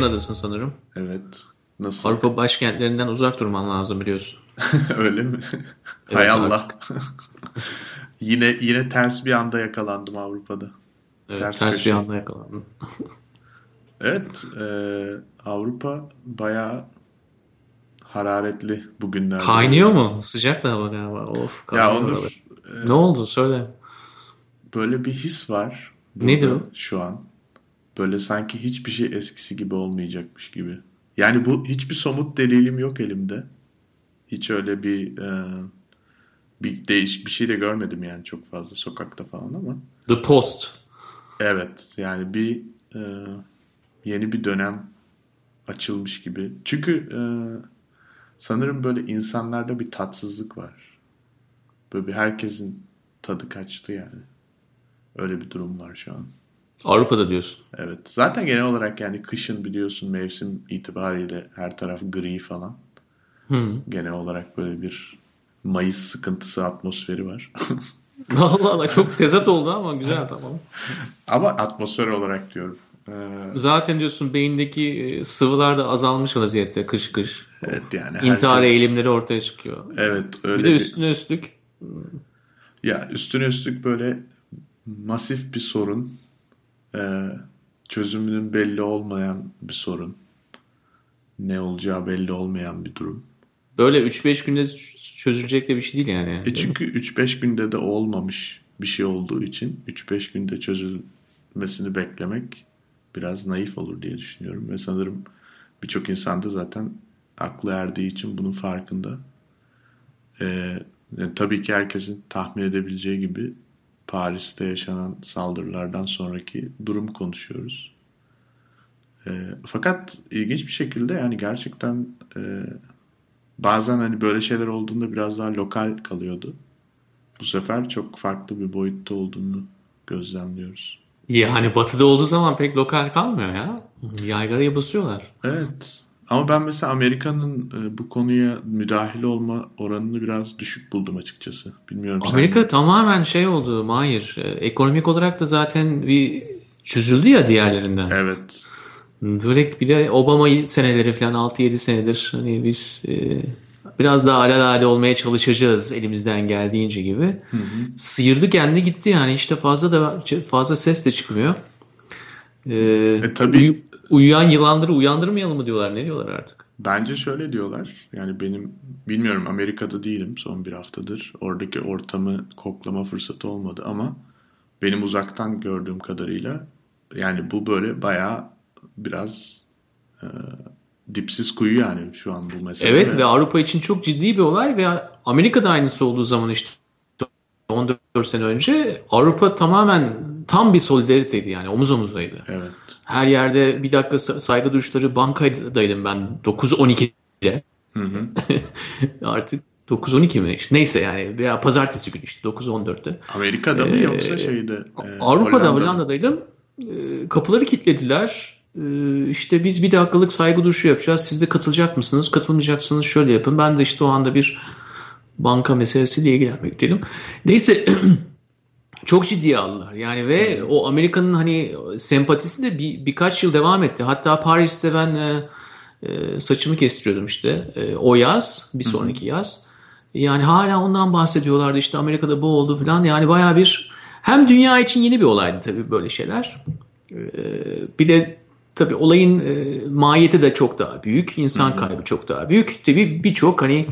Viyana'dasın sanırım. Evet. Nasıl? Avrupa başkentlerinden uzak durman lazım biliyorsun. Öyle mi? Evet, Hay Allah. yine yine ters bir anda yakalandım Avrupa'da. Evet, Ters ters, köşe. bir anda yakalandım. Evet, e, Avrupa bayağı hararetli bugünlerde. Kaynıyor mu? Sıcak da hava galiba. Of Ya. Onur, e, Ne oldu? Söyle. böyle bir his var. Nedir o? Şu an. Böyle sanki hiçbir şey eskisi gibi olmayacakmış gibi. Yani bu hiçbir somut delilim yok elimde. Hiç öyle bir e, bir değiş bir şey de görmedim yani çok fazla sokakta falan ama. The Post. Evet yani bir e, yeni bir dönem açılmış gibi. Çünkü e, sanırım böyle insanlarda bir tatsızlık var. Böyle bir herkesin tadı kaçtı yani. Öyle bir durum var şu an. Avrupa'da diyorsun. Evet. Zaten genel olarak yani kışın biliyorsun mevsim itibariyle her taraf gri falan. Hı. Genel olarak böyle bir Mayıs sıkıntısı atmosferi var. Allah Allah çok tezat oldu ama güzel tamam. Ama atmosfer olarak diyorum. Ee, Zaten diyorsun beyindeki e, sıvılar da azalmış vaziyette kış kış. evet yani İntihar herkes- eğilimleri ortaya çıkıyor. Evet öyle Bir de bir- üstüne üstlük Ya üstüne üstlük böyle masif bir sorun, e, çözümünün belli olmayan bir sorun, ne olacağı belli olmayan bir durum. böyle 3-5 günde çözülecek de bir şey değil yani. E çünkü 3-5 günde de olmamış bir şey olduğu için 3-5 günde çözülmesini beklemek biraz naif olur diye düşünüyorum. Ve sanırım birçok insan da zaten aklı erdiği için bunun farkında. E, e, tabii ki herkesin tahmin edebileceği gibi Paris'te yaşanan saldırılardan sonraki durumu konuşuyoruz. E, fakat ilginç bir şekilde yani gerçekten e, bazen hani böyle şeyler olduğunda biraz daha lokal kalıyordu. Bu sefer çok farklı bir boyutta olduğunu gözlemliyoruz. Yani batıda olduğu zaman pek lokal kalmıyor ya. Yaygaraya basıyorlar. Evet. Ama ben mesela Amerika'nın e, bu konuya müdahil olma oranını biraz düşük buldum açıkçası. Bilmiyorum sen- Amerika tamamen şey oldu Mahir. E, Ekonomik olarak da zaten bir çözüldü ya diğerlerinden. Evet. Böyle bir de Obama seneleri falan 6-7 senedir hani biz e, biraz daha alelade olmaya çalışacağız elimizden geldiğince gibi. Sıyırdı kendi gitti yani işte fazla da fazla ses de çıkmıyor. E, tabii. Uyu- uyuyan yılanları uyandırmayalım mı diyorlar ne diyorlar artık? Bence şöyle diyorlar. Yani benim bilmiyorum Amerika'da değilim son bir haftadır. Oradaki ortamı koklama fırsatı olmadı ama benim uzaktan gördüğüm kadarıyla yani bu böyle bayağı biraz e, dipsiz kuyu yani şu an bu mesele. Evet ve Avrupa için çok ciddi bir olay ve Amerika'da aynısı olduğu zaman işte 14 sene önce Avrupa tamamen tam bir solidariteydi yani omuz omuzdaydı. Evet. Her yerde bir dakika sa- saygı duruşları bankadaydım ben 9-12'de Hı hı. artık 9-12 mi işte neyse yani veya pazartesi günü işte 9-14'te. Amerika'da mı yoksa şeyde? e, Avrupa'da Hollanda'da? Hollanda'daydım. Ee, Kapıları kilitlediler. Ee, İşte biz bir dakikalık saygı duruşu yapacağız. Siz de katılacak mısınız? Katılmayacaksınız şöyle yapın. Ben de işte o anda bir banka meselesiyle ilgilenmekteydim. Neyse çok ciddiye aldılar. Yani ve o Amerika'nın hani sempatisi de bir, birkaç yıl devam etti. Hatta Paris'te ben e, e, saçımı kestiriyordum işte e, o yaz, bir sonraki yaz. Yani hala ondan bahsediyorlardı işte Amerika'da bu oldu falan. Yani bayağı bir hem dünya için yeni bir olaydı tabii böyle şeyler. Ee, bir de tabii olayın e, mahiyeti de çok daha büyük. insan kaybı çok daha büyük. Tabii birçok hani e,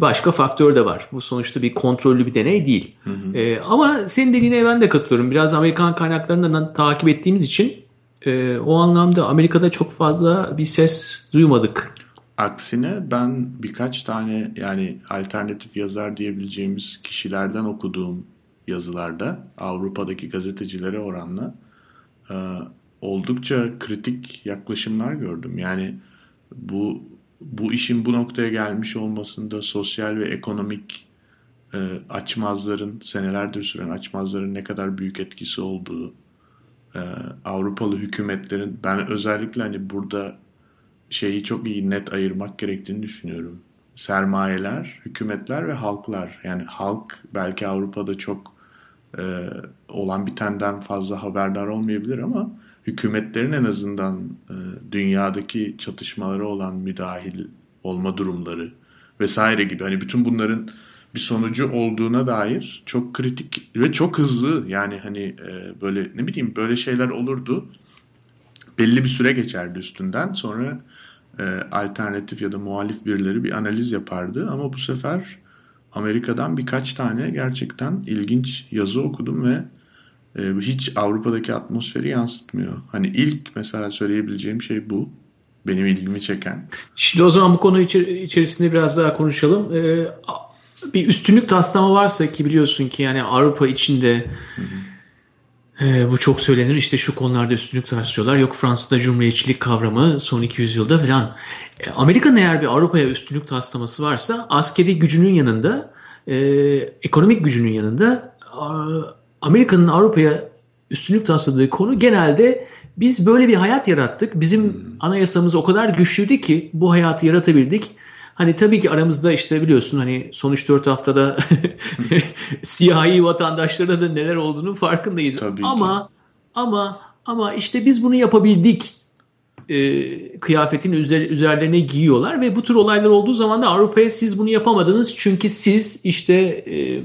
başka faktör de var. Bu sonuçta bir kontrollü bir deney değil. E, ama senin dediğine ben de katılıyorum. Biraz Amerikan kaynaklarından takip ettiğimiz için e, o anlamda Amerika'da çok fazla bir ses duymadık. Aksine ben birkaç tane yani alternatif yazar diyebileceğimiz kişilerden okuduğum yazılarda Avrupa'daki gazetecilere oranla e, oldukça kritik yaklaşımlar gördüm. Yani bu bu işin bu noktaya gelmiş olmasında sosyal ve ekonomik e, açmazların senelerdir süren açmazların ne kadar büyük etkisi olduğu e, Avrupalı hükümetlerin ben özellikle hani burada şeyi çok iyi net ayırmak gerektiğini düşünüyorum. Sermayeler, hükümetler ve halklar. Yani halk belki Avrupa'da çok e, olan bitenden fazla haberdar olmayabilir ama hükümetlerin en azından e, dünyadaki çatışmalara olan müdahil olma durumları vesaire gibi. Hani bütün bunların bir sonucu olduğuna dair çok kritik ve çok hızlı yani hani e, böyle ne bileyim böyle şeyler olurdu. Belli bir süre geçerdi üstünden. Sonra e, alternatif ya da muhalif birileri bir analiz yapardı. Ama bu sefer Amerika'dan birkaç tane gerçekten ilginç yazı okudum ve hiç Avrupa'daki atmosferi yansıtmıyor. Hani ilk mesela söyleyebileceğim şey bu. Benim ilgimi çeken. Şimdi o zaman bu konu içerisinde biraz daha konuşalım. Ee, bir üstünlük taslama varsa ki biliyorsun ki yani Avrupa içinde e, bu çok söylenir. İşte şu konularda üstünlük taslıyorlar. Yok Fransa'da cumhuriyetçilik kavramı son 200 yılda falan. E, Amerika'nın eğer bir Avrupa'ya üstünlük taslaması varsa askeri gücünün yanında, e, ekonomik gücünün yanında Amerika'nın Avrupa'ya üstünlük tasladığı konu genelde biz böyle bir hayat yarattık. Bizim hmm. anayasamız o kadar güçlüydü ki bu hayatı yaratabildik. Hani tabii ki aramızda işte biliyorsun hani son 3-4 haftada siyahi vatandaşlara da neler olduğunu farkındayız. Tabii ama ki. ama ama işte biz bunu yapabildik. E, kıyafetin üzer, üzerlerine giyiyorlar ve bu tür olaylar olduğu zaman da Avrupa'ya siz bunu yapamadınız çünkü siz işte e,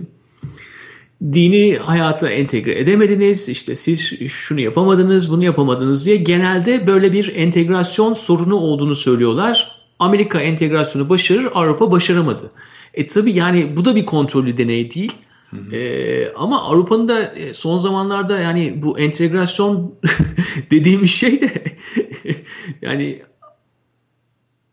dini hayata entegre edemediniz, işte siz şunu yapamadınız, bunu yapamadınız diye genelde böyle bir entegrasyon sorunu olduğunu söylüyorlar. Amerika entegrasyonu başarır, Avrupa başaramadı. E tabi yani bu da bir kontrollü deney değil. Hı hı. E, ama Avrupa'nın da e, son zamanlarda yani bu entegrasyon dediğimiz şey de yani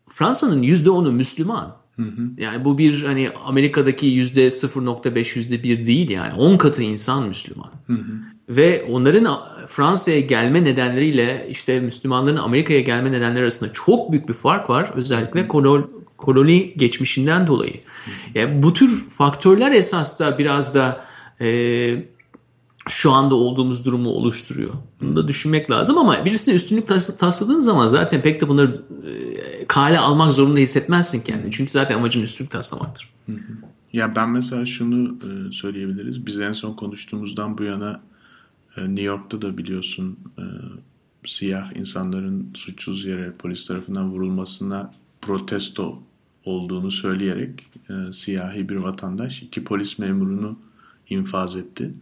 Fransa'nın %10'u Müslüman. Hı hı. Yani bu bir hani Amerika'daki yüzde 0.5 yüzde 1 değil yani 10 katı insan Müslüman. Hı hı. Ve onların Fransa'ya gelme nedenleriyle işte Müslümanların Amerika'ya gelme nedenleri arasında çok büyük bir fark var. Özellikle kolon, koloni geçmişinden dolayı. Yani bu tür faktörler esas da biraz da e, şu anda olduğumuz durumu oluşturuyor. Bunu da düşünmek lazım ama birisine üstünlük tasladığın zaman zaten pek de bunları e, kale almak zorunda hissetmezsin kendini. Çünkü zaten amacın üstünlük taslamaktır. Ya ben mesela şunu e, söyleyebiliriz. Biz en son konuştuğumuzdan bu yana e, New York'ta da biliyorsun e, siyah insanların suçsuz yere polis tarafından vurulmasına protesto olduğunu söyleyerek siyahi bir vatandaş iki polis memurunu infaz etti.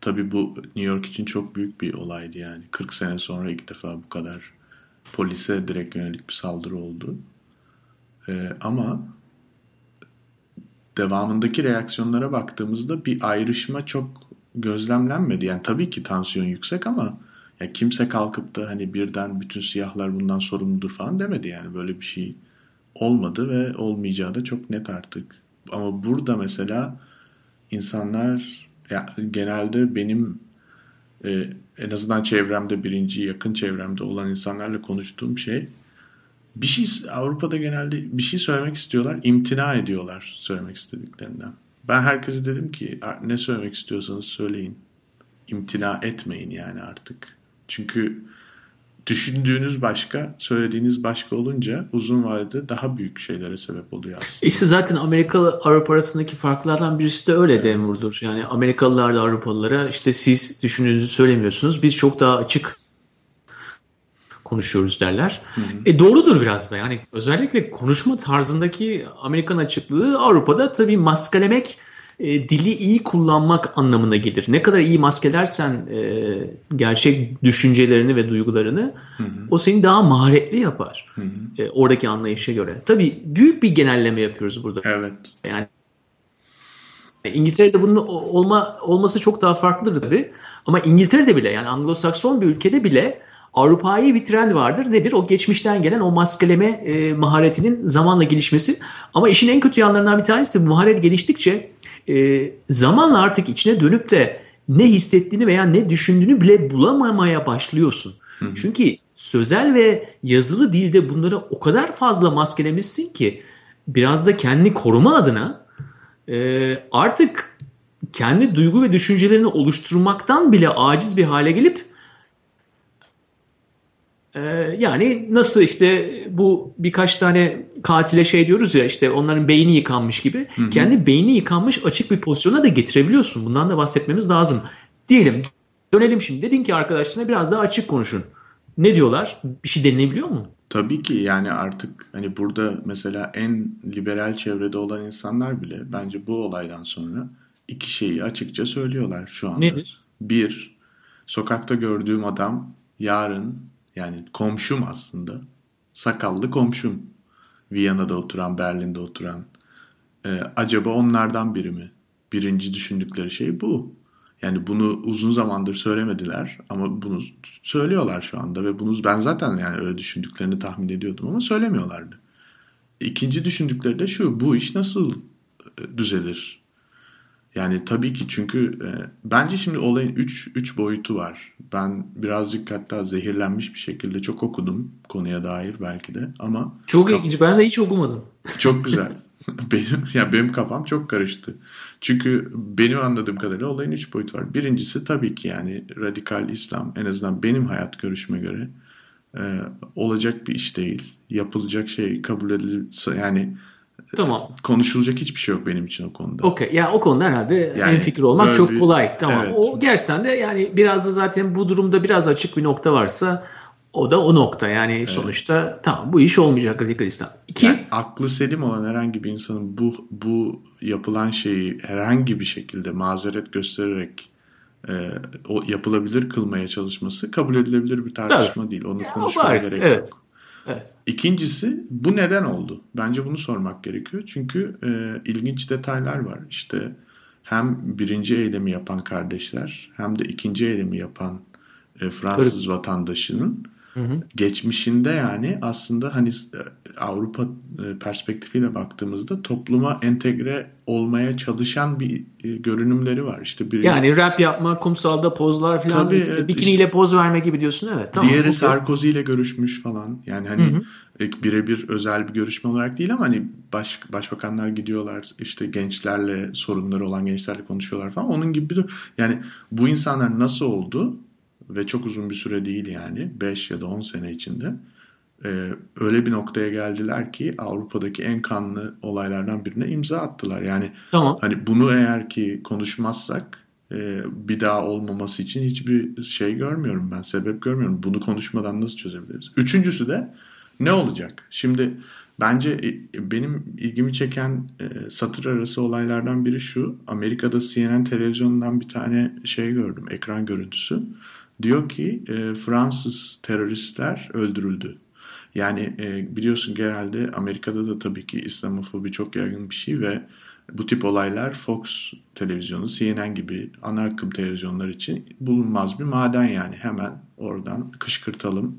Tabi bu New York için çok büyük bir olaydı yani. 40 sene sonra ilk defa bu kadar polise direkt yönelik bir saldırı oldu. Ee, ama devamındaki reaksiyonlara baktığımızda bir ayrışma çok gözlemlenmedi. Yani tabii ki tansiyon yüksek ama ya kimse kalkıp da hani birden bütün siyahlar bundan sorumludur falan demedi yani böyle bir şey olmadı ve olmayacağı da çok net artık. Ama burada mesela insanlar ya genelde benim e, en azından çevremde birinci yakın çevremde olan insanlarla konuştuğum şey bir şey Avrupa'da genelde bir şey söylemek istiyorlar, imtina ediyorlar söylemek istediklerinden. Ben herkese dedim ki ne söylemek istiyorsanız söyleyin. İmtina etmeyin yani artık. Çünkü düşündüğünüz başka, söylediğiniz başka olunca uzun vadede daha büyük şeylere sebep oluyor aslında. İşte zaten Amerikalı Avrupa arasındaki farklardan birisi de öyle evet. Denver'dur. Yani Amerikalılar da Avrupalılara işte siz düşündüğünüzü söylemiyorsunuz. Biz çok daha açık konuşuyoruz derler. Hı hı. E doğrudur biraz da yani özellikle konuşma tarzındaki Amerikan açıklığı Avrupa'da tabii maskelemek e, dili iyi kullanmak anlamına gelir. Ne kadar iyi maskelersen e, gerçek düşüncelerini ve duygularını hı hı. o seni daha maharetli yapar. Hı hı. E, oradaki anlayışa göre. Tabii büyük bir genelleme yapıyoruz burada. Evet. Yani İngiltere'de bunun olma olması çok daha farklıdır tabii. Ama İngiltere'de bile yani Anglo-Sakson bir ülkede bile Avrupa'yı bir trend vardır. Nedir? O geçmişten gelen o maskeleme e, maharetinin zamanla gelişmesi. Ama işin en kötü yanlarından bir tanesi de bu maharet geliştikçe e, zamanla artık içine dönüp de ne hissettiğini veya ne düşündüğünü bile bulamamaya başlıyorsun. Hı hı. Çünkü sözel ve yazılı dilde bunları o kadar fazla maskelemişsin ki biraz da kendini koruma adına e, artık kendi duygu ve düşüncelerini oluşturmaktan bile aciz bir hale gelip yani nasıl işte bu birkaç tane katile şey diyoruz ya işte onların beyni yıkanmış gibi. Hı-hı. Kendi beyni yıkanmış açık bir pozisyona da getirebiliyorsun. Bundan da bahsetmemiz lazım. Diyelim dönelim şimdi. Dedin ki arkadaşlarına biraz daha açık konuşun. Ne diyorlar? Bir şey denilebiliyor mu? Tabii ki yani artık hani burada mesela en liberal çevrede olan insanlar bile bence bu olaydan sonra iki şeyi açıkça söylüyorlar şu anda. Nedir? Bir, sokakta gördüğüm adam yarın yani komşum aslında sakallı komşum. Viyana'da oturan, Berlin'de oturan. Ee, acaba onlardan biri mi? Birinci düşündükleri şey bu. Yani bunu uzun zamandır söylemediler ama bunu söylüyorlar şu anda ve bunu ben zaten yani öyle düşündüklerini tahmin ediyordum ama söylemiyorlardı. İkinci düşündükleri de şu bu iş nasıl e, düzelir? Yani tabii ki çünkü e, bence şimdi olayın 3 3 boyutu var. Ben birazcık hatta zehirlenmiş bir şekilde çok okudum konuya dair belki de ama çok ilginç. Ben de hiç okumadım. Çok güzel. benim ya benim kafam çok karıştı. Çünkü benim anladığım kadarıyla olayın üç boyut var. Birincisi tabii ki yani radikal İslam en azından benim hayat görüşüme göre e, olacak bir iş değil. Yapılacak şey kabul edilirse yani Tamam. Konuşulacak hiçbir şey yok benim için o konuda. Okey. Ya o konuda herhalde yani, en fikir olmak çok bir, kolay. Tamam. Evet. O gerçekten de yani biraz da zaten bu durumda biraz açık bir nokta varsa o da o nokta. Yani evet. sonuçta tamam bu iş olmayacak radikal İslam. İki. Yani aklı selim olan herhangi bir insanın bu bu yapılan şeyi herhangi bir şekilde mazeret göstererek e, o yapılabilir kılmaya çalışması kabul edilebilir bir tartışma Tabii. değil. Onu ya, konuşmaya gerek evet. yok. Evet. İkincisi bu neden oldu? Bence bunu sormak gerekiyor. Çünkü e, ilginç detaylar var. İşte hem birinci eylemi yapan kardeşler hem de ikinci eylemi yapan e, Fransız Tabii. vatandaşının Hı hı. Geçmişinde yani aslında hani e, Avrupa e, perspektifiyle baktığımızda topluma entegre olmaya çalışan bir e, görünümleri var. İşte bir Yani rap yapma, kumsalda pozlar falan, Tabii, evet, bikiniyle işte, poz verme gibi diyorsun evet. Tamam, diğeri. Sarkozy ile görüşmüş falan. Yani hani birebir özel bir görüşme olarak değil ama hani baş, başbakanlar gidiyorlar işte gençlerle sorunları olan gençlerle konuşuyorlar falan. Onun gibi bir yani bu insanlar nasıl oldu? Ve çok uzun bir süre değil yani 5 ya da 10 sene içinde e, öyle bir noktaya geldiler ki Avrupa'daki en kanlı olaylardan birine imza attılar. Yani tamam. hani bunu eğer ki konuşmazsak e, bir daha olmaması için hiçbir şey görmüyorum ben sebep görmüyorum. Bunu konuşmadan nasıl çözebiliriz? Üçüncüsü de ne olacak? Şimdi bence e, benim ilgimi çeken e, satır arası olaylardan biri şu. Amerika'da CNN televizyonundan bir tane şey gördüm ekran görüntüsü. Diyor ki e, Fransız teröristler öldürüldü. Yani e, biliyorsun genelde Amerika'da da tabii ki İslamofobi çok yaygın bir şey ve bu tip olaylar Fox televizyonu, CNN gibi ana akım televizyonlar için bulunmaz bir maden yani. Hemen oradan kışkırtalım.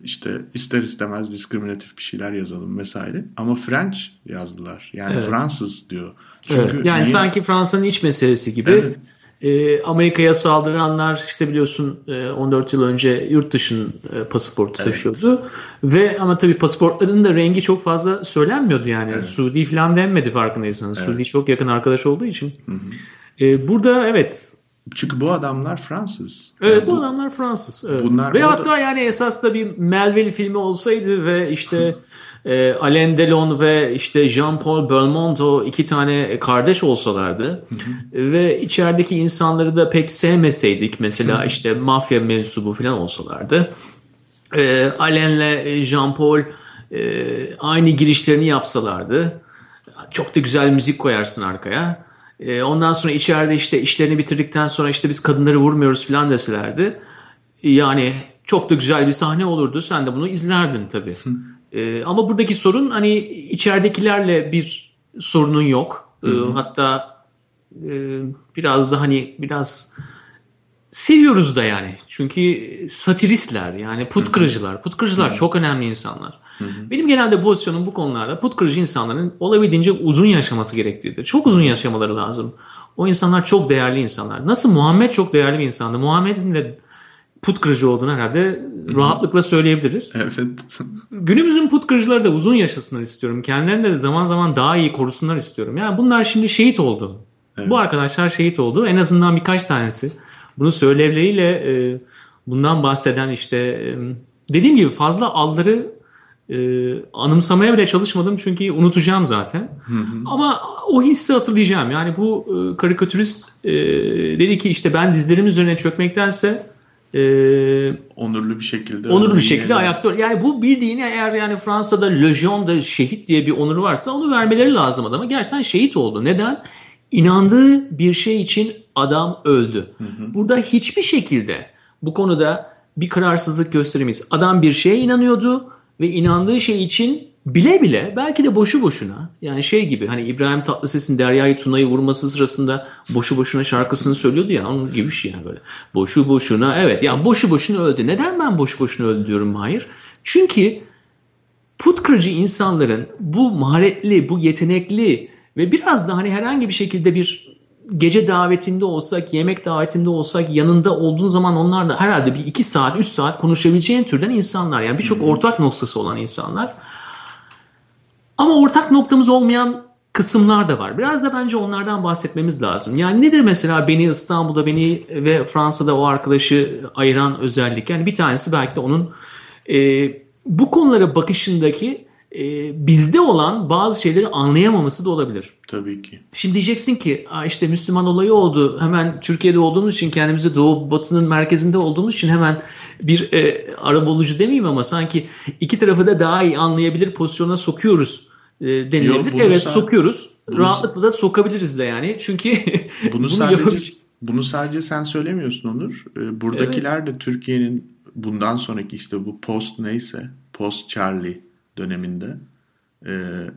İşte ister istemez diskriminatif bir şeyler yazalım vesaire. Ama French yazdılar. Yani evet. Fransız diyor. Çünkü evet. Yani niye? sanki Fransa'nın iç meselesi gibi. Evet. E, Amerika'ya saldıranlar işte biliyorsun e, 14 yıl önce yurt dışının e, pasaportu evet. taşıyordu. Ve ama tabii pasaportların da rengi çok fazla söylenmiyordu yani. Evet. Suudi falan denmedi farkındaysanız. Evet. Suudi çok yakın arkadaş olduğu için. Hı hı. E, burada evet çünkü bu adamlar Fransız. Evet yani bu, bu adamlar Fransız. Evet. Bunlar ve orada... hatta yani esas da bir Melville filmi olsaydı ve işte e, Alain Delon ve işte Jean-Paul Belmondo iki tane kardeş olsalardı hı hı. ve içerideki insanları da pek sevmeseydik mesela hı. işte mafya mensubu falan olsalardı e, Alain'le Jean-Paul e, aynı girişlerini yapsalardı çok da güzel müzik koyarsın arkaya. E, ondan sonra içeride işte işlerini bitirdikten sonra işte biz kadınları vurmuyoruz falan deselerdi. Yani çok da güzel bir sahne olurdu. Sen de bunu izlerdin tabii. Hı. E, ama buradaki sorun hani içeridekilerle bir sorunun yok. E, hatta e, biraz da hani biraz seviyoruz da yani. Çünkü satiristler yani put kırıcılar. Put kırıcılar çok önemli insanlar. Hı-hı. Benim genelde pozisyonum bu konularda put kırıcı insanların olabildiğince uzun yaşaması gerektiğidir. Çok uzun yaşamaları lazım. O insanlar çok değerli insanlar. Nasıl Muhammed çok değerli bir insandı. Muhammed'in de put kırıcı olduğunu herhalde rahatlıkla söyleyebiliriz. Evet. Günümüzün put kırıcıları da uzun yaşasınlar istiyorum. Kendilerini de zaman zaman daha iyi korusunlar istiyorum. Yani bunlar şimdi şehit oldu. Evet. Bu arkadaşlar şehit oldu. En azından birkaç tanesi. Bunu söylevleriyle e, bundan bahseden işte e, dediğim gibi fazla alları e, anımsamaya bile çalışmadım çünkü unutacağım zaten. Ama o hissi hatırlayacağım. Yani bu e, karikatürist e, dedi ki işte ben dizlerim üzerine çökmektense e, Onurlu bir şekilde. onurlu bir şekilde yani- ayakta yani bu bildiğini eğer yani Fransa'da Legion de şehit diye bir onuru varsa onu vermeleri lazım adama. Gerçekten şehit oldu. Neden? İnandığı bir şey için adam öldü. Burada hiçbir şekilde bu konuda bir kararsızlık gösteremeyiz. Adam bir şeye inanıyordu ve inandığı şey için bile bile belki de boşu boşuna yani şey gibi hani İbrahim Tatlıses'in Derya'yı Tuna'yı vurması sırasında boşu boşuna şarkısını söylüyordu ya onun gibi bir şey yani böyle. Boşu boşuna evet yani boşu boşuna öldü. Neden ben boşu boşuna öldü diyorum Mahir? Çünkü put kırıcı insanların bu maharetli, bu yetenekli ve biraz da hani herhangi bir şekilde bir gece davetinde olsak, yemek davetinde olsak yanında olduğun zaman onlarla herhalde bir iki saat, üç saat konuşabileceğin türden insanlar. Yani birçok ortak noktası olan insanlar. Ama ortak noktamız olmayan kısımlar da var. Biraz da bence onlardan bahsetmemiz lazım. Yani nedir mesela beni İstanbul'da beni ve Fransa'da o arkadaşı ayıran özellik? Yani bir tanesi belki de onun e, bu konulara bakışındaki e, bizde olan bazı şeyleri anlayamaması da olabilir. Tabii ki. Şimdi diyeceksin ki "Aa işte Müslüman olayı oldu. Hemen Türkiye'de olduğumuz için kendimizi Doğu Batı'nın merkezinde olduğumuz için hemen bir e, arabulucu demeyeyim ama sanki iki tarafı da daha iyi anlayabilir pozisyona sokuyoruz e, denilebilir. Yok, evet sen- sokuyoruz. bunu- Rahatlıkla da sokabiliriz de yani. Çünkü Bunu, bunu sadece yapabilecek- bunu sadece sen söylemiyorsun Onur. Ee, Buradakiler de Türkiye'nin bundan sonraki işte bu post neyse post Charlie döneminde e,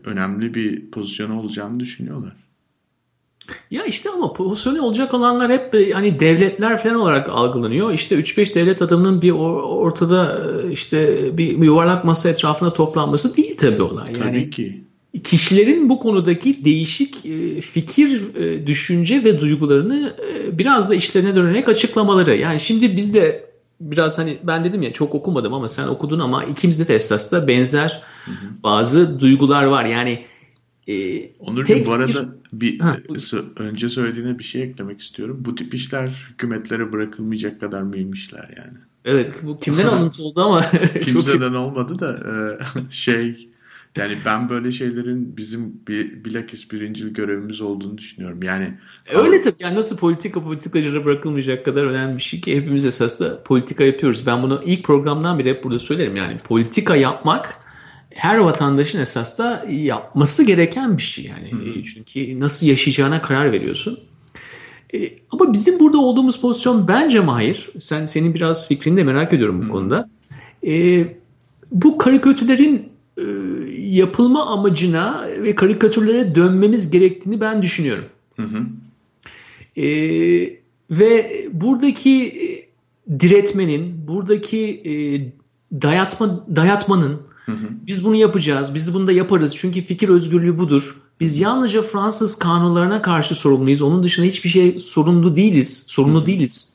önemli bir pozisyonu olacağını düşünüyorlar. Ya işte ama pozisyonu olacak olanlar hep e, hani devletler falan olarak algılanıyor. İşte 3-5 devlet adamının bir or- ortada e, işte bir, yuvarlak masa etrafında toplanması değil tabii olay. Yani Tabii ki. kişilerin bu konudaki değişik e, fikir, düşünce ve duygularını biraz da işlerine dönerek açıklamaları. Yani şimdi biz de biraz hani ben dedim ya çok okumadım ama sen okudun ama ikimizde de esas da benzer bazı duygular var. Yani e, Onurcuğum bu arada bir Ha, e, önce söylediğine bir şey eklemek istiyorum. Bu tip işler hükümetlere bırakılmayacak kadar mühim işler yani. evet bu kimden alıntı oldu ama çok Kimseden olmadı da e, şey yani ben böyle şeylerin bizim bir, bilakis birincil görevimiz olduğunu düşünüyorum. Yani Öyle tabii. Yani nasıl politika politikacılara bırakılmayacak kadar önemli bir şey ki hepimiz esasında politika yapıyoruz. Ben bunu ilk programdan beri hep burada söylerim. Yani politika yapmak her vatandaşın esas da yapması gereken bir şey. Yani E, çünkü nasıl yaşayacağına karar veriyorsun. E, ama bizim burada olduğumuz pozisyon bence Mahir. Sen senin biraz fikrini de merak ediyorum bu konuda. E, bu karikatürlerin e, yapılma amacına ve karikatürlere dönmemiz gerektiğini ben düşünüyorum. E, ve buradaki e, diretmenin, buradaki e, dayatma dayatmanın biz bunu yapacağız, biz bunu da yaparız çünkü fikir özgürlüğü budur. Biz yalnızca Fransız kanunlarına karşı sorumluyuz. Onun dışında hiçbir şey sorumlu değiliz. Sorumlu değiliz.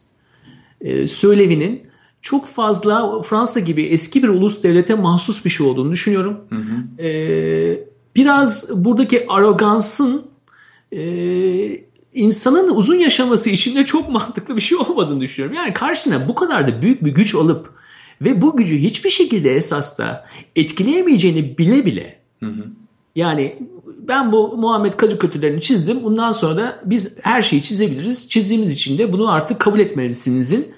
E, söylevinin çok fazla Fransa gibi eski bir ulus devlete mahsus bir şey olduğunu düşünüyorum. E, biraz buradaki arogansın e, insanın uzun yaşaması için de çok mantıklı bir şey olmadığını düşünüyorum. Yani karşına bu kadar da büyük bir güç alıp ve bu gücü hiçbir şekilde esas da etkileyemeyeceğini bile bile yani ben bu Muhammed karikatürlerini çizdim. Bundan sonra da biz her şeyi çizebiliriz. Çizdiğimiz için de bunu artık kabul etmelisinizin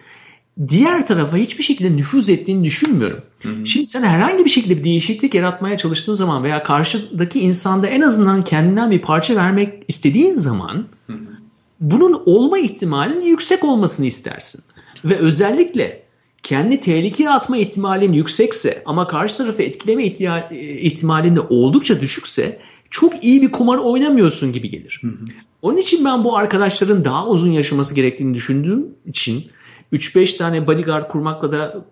diğer tarafa hiçbir şekilde nüfuz ettiğini düşünmüyorum. Şimdi sen herhangi bir şekilde bir değişiklik yaratmaya çalıştığın zaman veya karşıdaki insanda en azından kendinden bir parça vermek istediğin zaman bunun olma ihtimalinin yüksek olmasını istersin. Ve özellikle kendi tehlikeye atma ihtimalin yüksekse ama karşı tarafı etkileme ihtiya- ihtimalin de oldukça düşükse çok iyi bir kumar oynamıyorsun gibi gelir. Onun için ben bu arkadaşların daha uzun yaşaması gerektiğini düşündüğüm için 3-5 tane bodyguard kurmakla da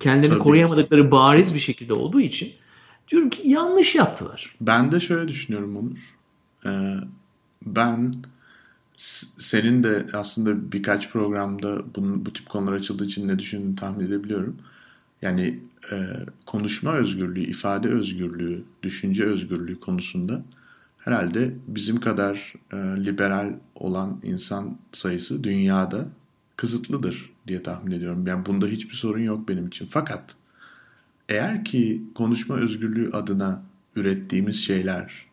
kendini Tabii. koruyamadıkları bariz bir şekilde olduğu için diyorum ki yanlış yaptılar. Ben de şöyle düşünüyorum Onur. Ee, ben senin de aslında birkaç programda bunun, bu tip konular açıldığı için ne düşündüğünü tahmin edebiliyorum. Yani e, konuşma özgürlüğü, ifade özgürlüğü, düşünce özgürlüğü konusunda herhalde bizim kadar e, liberal olan insan sayısı dünyada kısıtlıdır diye tahmin ediyorum. Yani bunda hiçbir sorun yok benim için. Fakat eğer ki konuşma özgürlüğü adına ürettiğimiz şeyler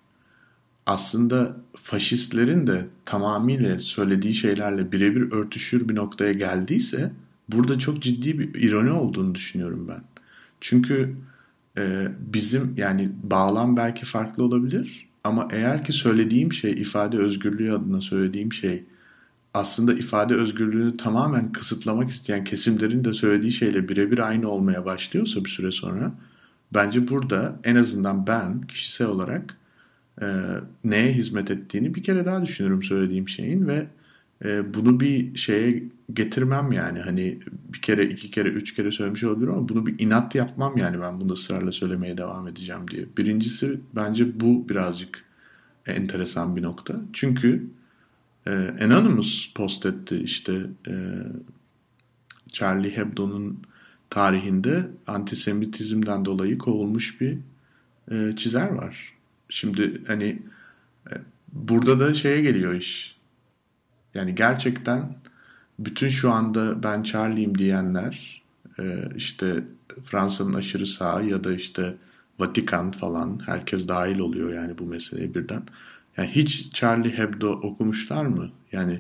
aslında faşistlerin de tamamıyla söylediği şeylerle birebir örtüşür bir noktaya geldiyse burada çok ciddi bir ironi olduğunu düşünüyorum ben. Çünkü e, bizim yani bağlam belki farklı olabilir ama eğer ki söylediğim şey ifade özgürlüğü adına söylediğim şey aslında ifade özgürlüğünü tamamen kısıtlamak isteyen kesimlerin de söylediği şeyle birebir aynı olmaya başlıyorsa bir süre sonra bence burada en azından ben kişisel olarak e, neye hizmet ettiğini bir kere daha düşünürüm söylediğim şeyin ve e, bunu bir şeye getirmem yani hani bir kere iki kere üç kere söylemiş olabilirim ama bunu bir inat yapmam yani ben bunu ısrarla söylemeye devam edeceğim diye. Birincisi bence bu birazcık enteresan bir nokta. Çünkü e, Anonymous post etti işte e, Charlie Hebdo'nun tarihinde antisemitizmden dolayı kovulmuş bir e, çizer var. Şimdi hani e, burada da şeye geliyor iş. Yani gerçekten bütün şu anda ben Charlie'yim diyenler e, işte Fransa'nın aşırı sağı ya da işte Vatikan falan herkes dahil oluyor yani bu meseleye birden. Yani hiç Charlie Hebdo okumuşlar mı? Yani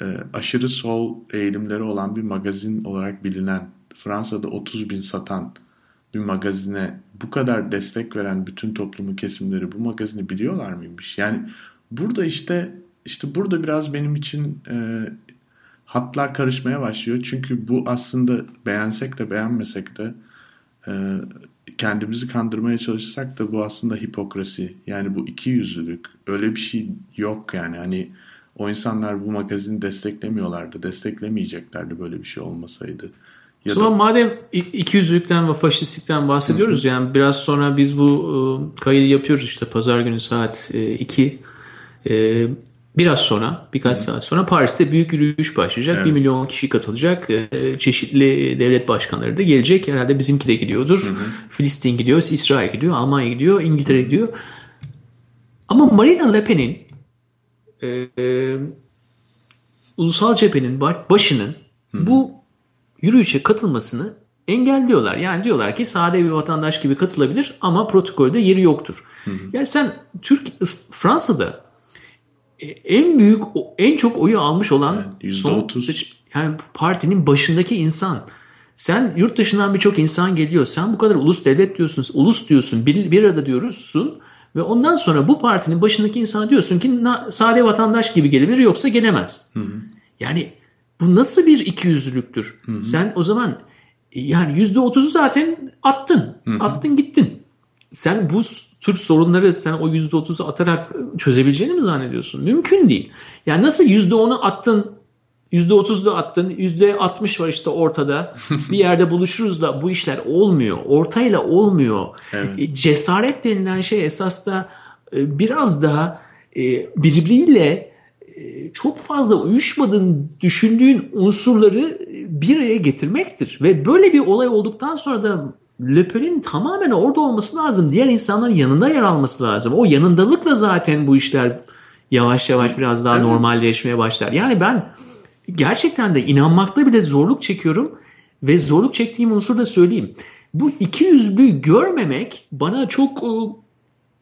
e, aşırı sol eğilimleri olan bir magazin olarak bilinen Fransa'da 30 bin satan bir magazine bu kadar destek veren bütün toplumu kesimleri bu magazini biliyorlar mıymış? Yani burada işte işte burada biraz benim için e, hatlar karışmaya başlıyor. Çünkü bu aslında beğensek de beğenmesek de e, kendimizi kandırmaya çalışsak da bu aslında hipokrasi. Yani bu iki yüzlülük. Öyle bir şey yok yani. Hani o insanlar bu magazini desteklemiyorlardı. Desteklemeyeceklerdi böyle bir şey olmasaydı. Ya zaman da... madem iki yüzlülükten ve faşistlikten bahsediyoruz yani biraz sonra biz bu e, kaydı yapıyoruz işte pazar günü saat 2. Biraz sonra birkaç Hı. saat sonra Paris'te büyük yürüyüş başlayacak. Evet. 1 milyon kişi katılacak. E, çeşitli devlet başkanları da gelecek. Herhalde bizimki de gidiyordur. Hı Filistin gidiyor, İsrail gidiyor, Almanya gidiyor, İngiltere gidiyor. Ama Marine Le Pen'in e, e, ulusal cephenin başının Hı. bu yürüyüşe katılmasını engelliyorlar. Yani diyorlar ki sade bir vatandaş gibi katılabilir ama protokolde yeri yoktur. Hı hı. Yani sen Türk Fransa'da en büyük en çok oyu almış olan yani %30 yani partinin başındaki insan. Sen yurt dışından birçok insan geliyor. Sen bu kadar ulus devlet diyorsun, ulus diyorsun, bir, bir arada diyorsun ve ondan sonra bu partinin başındaki insana diyorsun ki sade vatandaş gibi gelebilir yoksa gelemez. Hı hı. Yani bu nasıl bir ikiyüzlülüktür? Hı hı. Sen o zaman yani yüzde otuzu zaten attın. Hı hı. Attın gittin. Sen bu tür sorunları sen o yüzde otuzu atarak çözebileceğini mi zannediyorsun? Mümkün değil. Yani nasıl yüzde onu attın Yüzde otuz da attın, yüzde altmış var işte ortada. bir yerde buluşuruz da bu işler olmuyor. Ortayla olmuyor. Evet. E, cesaret denilen şey esas da e, biraz daha e, birbiriyle çok fazla uyuşmadığını düşündüğün unsurları bir araya getirmektir. Ve böyle bir olay olduktan sonra da Le Pen'in tamamen orada olması lazım. Diğer insanların yanında yer alması lazım. O yanındalıkla zaten bu işler yavaş yavaş biraz daha evet. normalleşmeye başlar. Yani ben gerçekten de inanmakta bile zorluk çekiyorum ve zorluk çektiğim unsur da söyleyeyim. Bu iki yüzlü görmemek bana çok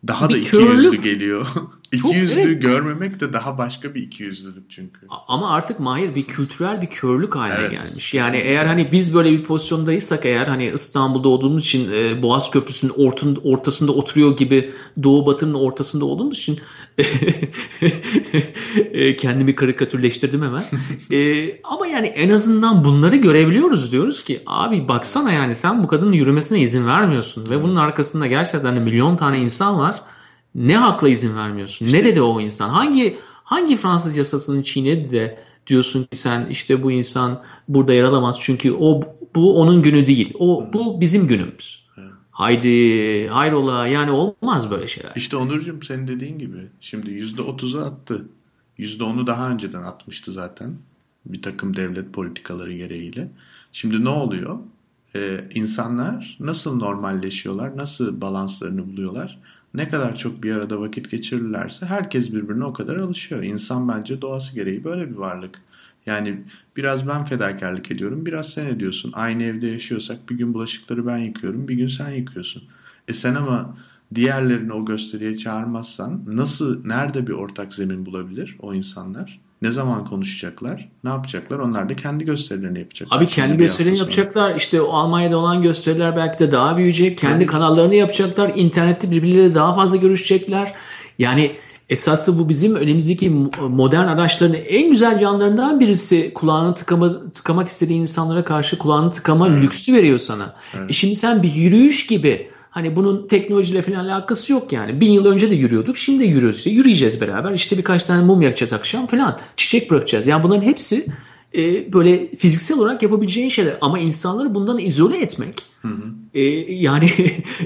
daha da iki yüzlü geliyor. İki yüzlü evet. görmemek de daha başka bir iki yüzlülük çünkü. Ama artık Mahir bir kültürel bir körlük haline evet, gelmiş. Kesinlikle. Yani eğer hani biz böyle bir pozisyondaysak eğer hani İstanbul'da olduğumuz için e, Boğaz Köprüsü'nün ortun, ortasında oturuyor gibi Doğu Batı'nın ortasında olduğumuz için e, kendimi karikatürleştirdim hemen. e, ama yani en azından bunları görebiliyoruz diyoruz ki abi baksana yani sen bu kadının yürümesine izin vermiyorsun ve bunun arkasında gerçekten milyon tane insan var ne hakla izin vermiyorsun? İşte, ne dedi o insan? Hangi hangi Fransız yasasını çiğnedi de diyorsun ki sen işte bu insan burada yer alamaz çünkü o bu onun günü değil. O bu bizim günümüz. Haydi hayrola yani olmaz böyle şeyler. İşte Onurcuğum senin dediğin gibi şimdi yüzde otuzu attı. Yüzde onu daha önceden atmıştı zaten. Bir takım devlet politikaları gereğiyle. Şimdi ne oluyor? Ee, insanlar nasıl normalleşiyorlar? Nasıl balanslarını buluyorlar? Ne kadar çok bir arada vakit geçirirlerse herkes birbirine o kadar alışıyor. İnsan bence doğası gereği böyle bir varlık. Yani biraz ben fedakarlık ediyorum, biraz sen ediyorsun. Aynı evde yaşıyorsak bir gün bulaşıkları ben yıkıyorum, bir gün sen yıkıyorsun. E sen ama diğerlerini o gösteriye çağırmazsan nasıl, nerede bir ortak zemin bulabilir o insanlar? Ne zaman konuşacaklar? Ne yapacaklar? Onlar da kendi gösterilerini yapacaklar. Abi kendi Şimdi gösterilerini yapacaklar. İşte o Almanya'da olan gösteriler belki de daha büyüyecek. Kendi kanallarını yapacaklar. İnternette birbirleriyle daha fazla görüşecekler. Yani esası bu bizim önümüzdeki modern araçların en güzel yanlarından birisi kulağını tıkama, tıkamak istediği insanlara karşı kulağını tıkama lüksü veriyor sana. E şimdi sen bir yürüyüş gibi Hani bunun teknolojiyle falan alakası yok yani. Bin yıl önce de yürüyorduk. Şimdi de yürüyoruz. İşte yürüyeceğiz beraber. İşte birkaç tane mum yakacağız akşam falan. Çiçek bırakacağız. Yani bunların hepsi e, böyle fiziksel olarak yapabileceğin şeyler. Ama insanları bundan izole etmek. E, yani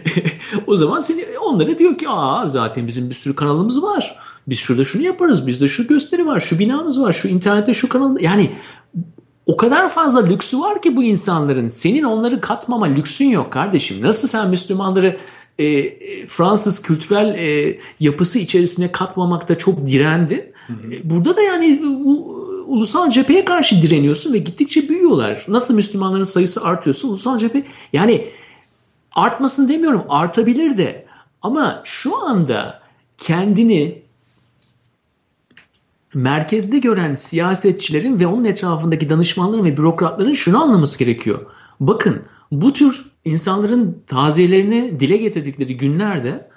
o zaman seni onlara diyor ki aa zaten bizim bir sürü kanalımız var. Biz şurada şunu yaparız. Bizde şu gösteri var. Şu binamız var. Şu internette şu kanal. Yani o kadar fazla lüksü var ki bu insanların. Senin onları katmama lüksün yok kardeşim. Nasıl sen Müslümanları e, e, Fransız kültürel e, yapısı içerisine katmamakta çok direndi. E, burada da yani bu ulusal cepheye karşı direniyorsun ve gittikçe büyüyorlar. Nasıl Müslümanların sayısı artıyorsa ulusal cephe yani artmasın demiyorum artabilir de ama şu anda kendini merkezde gören siyasetçilerin ve onun etrafındaki danışmanların ve bürokratların şunu anlaması gerekiyor. Bakın bu tür insanların taziyelerini dile getirdikleri günlerde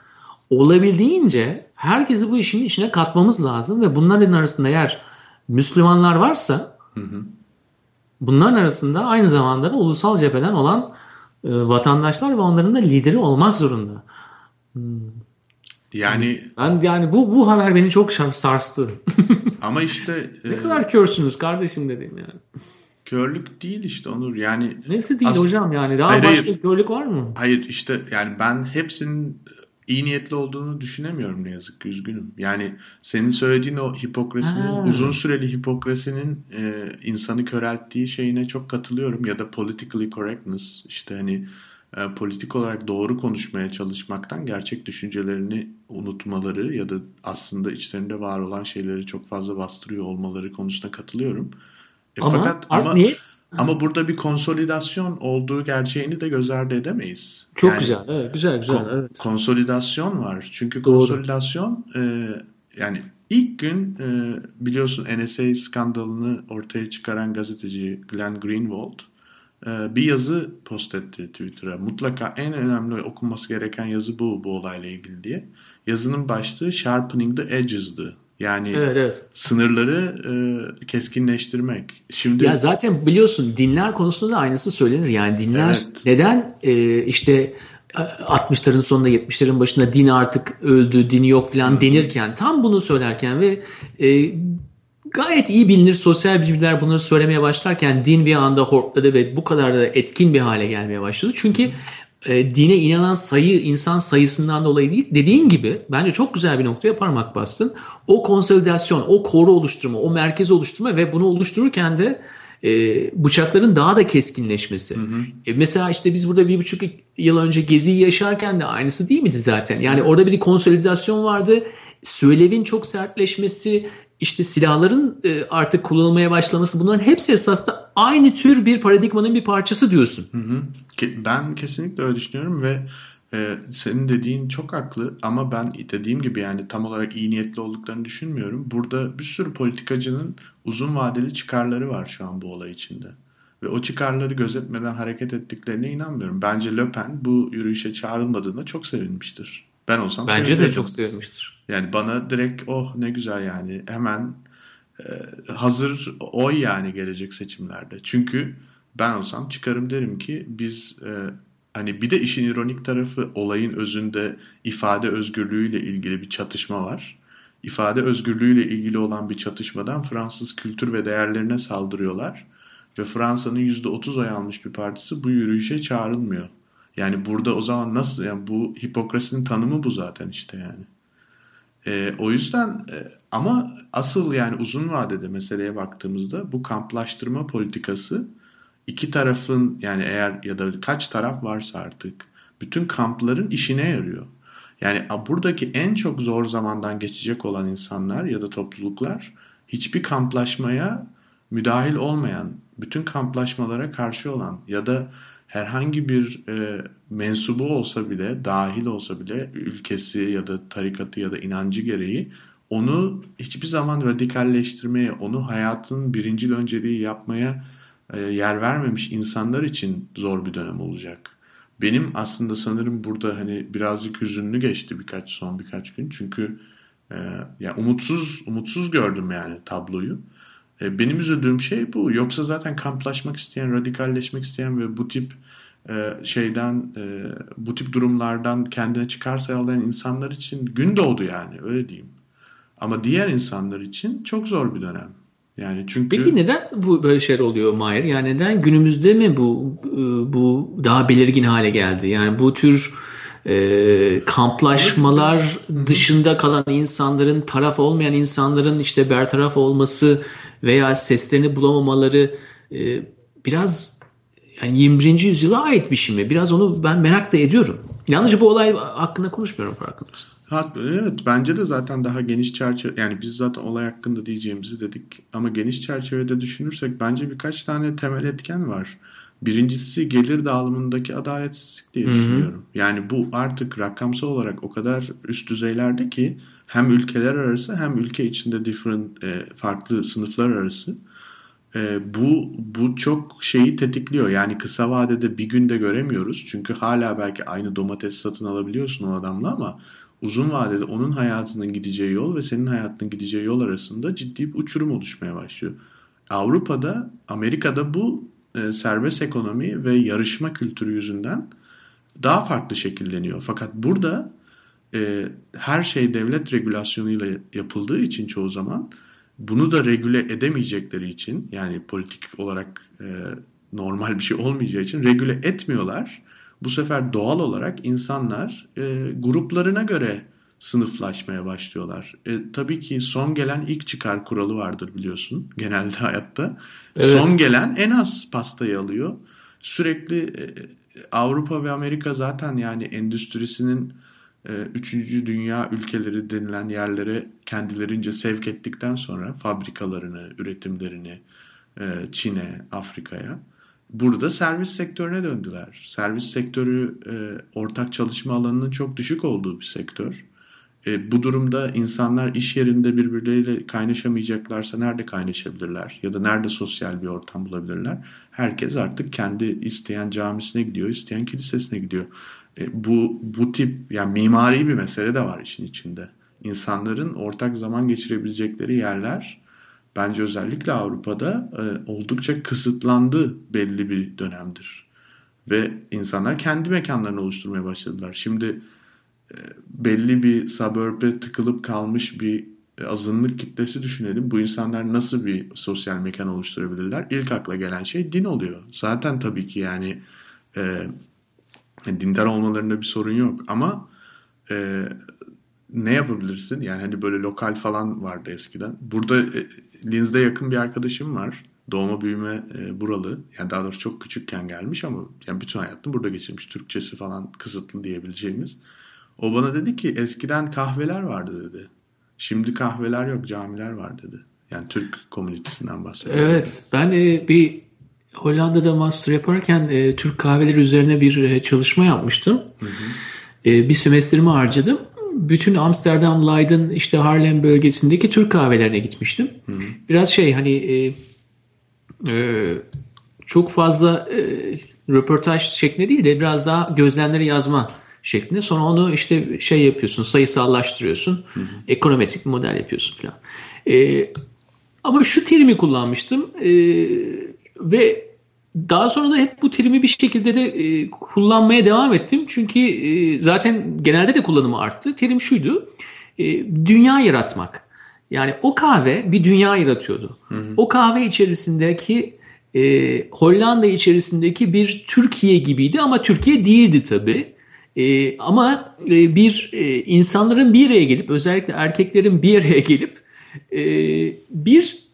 olabildiğince herkesi bu işin içine katmamız lazım ve bunların arasında eğer Müslümanlar varsa hı hı. bunların arasında aynı zamanda da ulusal cepheden olan e, vatandaşlar ve onların da lideri olmak zorunda. Hmm. Yani ben yani bu bu haber beni çok sarstı. ama işte ne e, kadar körsünüz kardeşim dedim yani. Körlük değil işte Onur. Yani Nesi değil as- hocam yani? Daha hayır, başka hayır. körlük var mı? Hayır işte yani ben hepsinin iyi niyetli olduğunu düşünemiyorum ne yazık ki üzgünüm. Yani senin söylediğin o hipokrasinin ha. uzun süreli hipokrasinin e, insanı körelttiği şeyine çok katılıyorum ya da politically correctness işte hani e, politik olarak doğru konuşmaya çalışmaktan gerçek düşüncelerini unutmaları ya da aslında içlerinde var olan şeyleri çok fazla bastırıyor olmaları konusunda katılıyorum. E, ama fakat ama niyet ama burada bir konsolidasyon olduğu gerçeğini de göz ardı edemeyiz. Çok yani, güzel. Evet, güzel güzel. Kon- evet. Konsolidasyon var. Çünkü Doğru. konsolidasyon e, yani ilk gün e, biliyorsun NSA skandalını ortaya çıkaran gazeteci Glenn Greenwald bir yazı post etti Twitter'a. Mutlaka en önemli okunması gereken yazı bu bu olayla ilgili diye. Yazının başlığı Sharpening the Edges'dı. Yani evet, evet. sınırları e, keskinleştirmek. Şimdi ya zaten biliyorsun dinler konusunda da aynısı söylenir. Yani dinler evet. neden e, işte 60'ların sonunda 70'lerin başında din artık öldü, dini yok falan denirken tam bunu söylerken ve e, gayet iyi bilinir sosyal bilimciler bunları söylemeye başlarken din bir anda hortladı ve bu kadar da etkin bir hale gelmeye başladı. Çünkü e, dine inanan sayı insan sayısından dolayı değil. Dediğin gibi bence çok güzel bir noktaya parmak bastın. O konsolidasyon, o koru oluşturma, o merkez oluşturma ve bunu oluştururken de e, bıçakların daha da keskinleşmesi. Hı hı. E, mesela işte biz burada bir buçuk yıl önce Gezi'yi yaşarken de aynısı değil miydi zaten? Yani orada bir konsolidasyon vardı. Söylevin çok sertleşmesi, işte silahların e, artık kullanılmaya başlaması bunların hepsi esasında aynı tür bir paradigmanın bir parçası diyorsun. Hı hı. Ben kesinlikle öyle düşünüyorum ve e, senin dediğin çok haklı ama ben dediğim gibi yani tam olarak iyi niyetli olduklarını düşünmüyorum. Burada bir sürü politikacının uzun vadeli çıkarları var şu an bu olay içinde. Ve o çıkarları gözetmeden hareket ettiklerine inanmıyorum. Bence Le Pen bu yürüyüşe çağrılmadığına çok sevinmiştir. Ben olsam Bence de çok sevinmiştir. Yani bana direkt oh ne güzel yani hemen e, hazır oy yani gelecek seçimlerde. Çünkü ben olsam çıkarım derim ki biz e, hani bir de işin ironik tarafı olayın özünde ifade özgürlüğüyle ilgili bir çatışma var. İfade özgürlüğüyle ilgili olan bir çatışmadan Fransız kültür ve değerlerine saldırıyorlar. Ve Fransa'nın %30 oy almış bir partisi bu yürüyüşe çağrılmıyor. Yani burada o zaman nasıl yani bu hipokrasinin tanımı bu zaten işte yani. E, o yüzden e, ama asıl yani uzun vadede meseleye baktığımızda bu kamplaştırma politikası iki tarafın yani eğer ya da kaç taraf varsa artık bütün kampların işine yarıyor. Yani buradaki en çok zor zamandan geçecek olan insanlar ya da topluluklar hiçbir kamplaşmaya müdahil olmayan, bütün kamplaşmalara karşı olan ya da herhangi bir e, mensubu olsa bile, dahil olsa bile ülkesi ya da tarikatı ya da inancı gereği onu hiçbir zaman radikalleştirmeye, onu hayatın birincil önceliği yapmaya e, yer vermemiş insanlar için zor bir dönem olacak. Benim aslında sanırım burada hani birazcık hüzünlü geçti birkaç son birkaç gün. Çünkü e, ya umutsuz umutsuz gördüm yani tabloyu. E, benim üzüldüğüm şey bu. Yoksa zaten kamplaşmak isteyen, radikalleşmek isteyen ve bu tip e, şeyden e, bu tip durumlardan kendine çıkar sağlayan insanlar için gün doğdu yani öyle diyeyim. Ama diğer insanlar için çok zor bir dönem. Yani çünkü Peki neden bu böyle şeyler oluyor Mahir? Yani neden günümüzde mi bu bu daha belirgin hale geldi? Yani bu tür e, kamplaşmalar dışında kalan insanların, taraf olmayan insanların işte bertaraf olması veya seslerini bulamamaları e, biraz yani 21. yüzyıla ait bir şey mi? Biraz onu ben merak da ediyorum. Yalnızca bu olay hakkında konuşmuyorum farkında Evet bence de zaten daha geniş çerçeve yani biz zaten olay hakkında diyeceğimizi dedik ama geniş çerçevede düşünürsek bence birkaç tane temel etken var. Birincisi gelir dağılımındaki adaletsizlik diye düşünüyorum. Yani bu artık rakamsal olarak o kadar üst düzeylerde ki hem ülkeler arası hem ülke içinde different e, farklı sınıflar arası e, bu bu çok şeyi tetikliyor. Yani kısa vadede bir günde göremiyoruz. Çünkü hala belki aynı domates satın alabiliyorsun o adamla ama uzun vadede onun hayatının gideceği yol ve senin hayatının gideceği yol arasında ciddi bir uçurum oluşmaya başlıyor. Avrupa'da, Amerika'da bu e, serbest ekonomi ve yarışma kültürü yüzünden daha farklı şekilleniyor. Fakat burada e, her şey devlet regülasyonuyla yapıldığı için çoğu zaman bunu da regüle edemeyecekleri için yani politik olarak e, normal bir şey olmayacağı için regüle etmiyorlar. Bu sefer doğal olarak insanlar e, gruplarına göre sınıflaşmaya başlıyorlar. E, tabii ki son gelen ilk çıkar kuralı vardır biliyorsun genelde hayatta. Evet. Son gelen en az pastayı alıyor. Sürekli e, Avrupa ve Amerika zaten yani endüstrisinin üçüncü dünya ülkeleri denilen yerlere kendilerince sevk ettikten sonra fabrikalarını, üretimlerini e, Çin'e, Afrika'ya burada servis sektörüne döndüler. Servis sektörü e, ortak çalışma alanının çok düşük olduğu bir sektör. E, bu durumda insanlar iş yerinde birbirleriyle kaynaşamayacaklarsa nerede kaynaşabilirler? Ya da nerede sosyal bir ortam bulabilirler? Herkes artık kendi isteyen camisine gidiyor, isteyen kilisesine gidiyor. E, bu, bu tip yani mimari bir mesele de var işin içinde. İnsanların ortak zaman geçirebilecekleri yerler bence özellikle Avrupa'da e, oldukça kısıtlandı belli bir dönemdir. Ve insanlar kendi mekanlarını oluşturmaya başladılar. Şimdi e, belli bir suburb'e tıkılıp kalmış bir azınlık kitlesi düşünelim. Bu insanlar nasıl bir sosyal mekan oluşturabilirler? İlk akla gelen şey din oluyor. Zaten tabii ki yani e, dindar olmalarında bir sorun yok ama e, ne yapabilirsin? Yani hani böyle lokal falan vardı eskiden. Burada e, Linz'de yakın bir arkadaşım var. Doğma büyüme e, buralı. Yani daha doğrusu çok küçükken gelmiş ama yani bütün hayatını burada geçirmiş. Türkçesi falan kısıtlı diyebileceğimiz. O bana dedi ki eskiden kahveler vardı dedi. Şimdi kahveler yok camiler var dedi. Yani Türk komünitesinden bahsediyor. Evet ben e, bir Hollanda'da master yaparken e, Türk kahveleri üzerine bir e, çalışma yapmıştım. Hı hı. E, bir sömestrimi harcadım. Bütün Amsterdam, Leiden, işte Harlem bölgesindeki Türk kahvelerine gitmiştim. Hı hı. Biraz şey hani e, e, çok fazla e, röportaj şeklinde değil de biraz daha gözlemleri yazma şeklinde. Sonra onu işte şey yapıyorsun, sayısallaştırıyorsun. Hı hı. Ekonometrik bir model yapıyorsun falan. E, ama şu terimi kullanmıştım. E, ve daha sonra da hep bu terimi bir şekilde de e, kullanmaya devam ettim. Çünkü e, zaten genelde de kullanımı arttı. Terim şuydu. E, dünya yaratmak. Yani o kahve bir dünya yaratıyordu. Hı hı. O kahve içerisindeki e, Hollanda içerisindeki bir Türkiye gibiydi ama Türkiye değildi tabii. E, ama e, bir e, insanların bir araya gelip özellikle erkeklerin bir araya gelip e, bir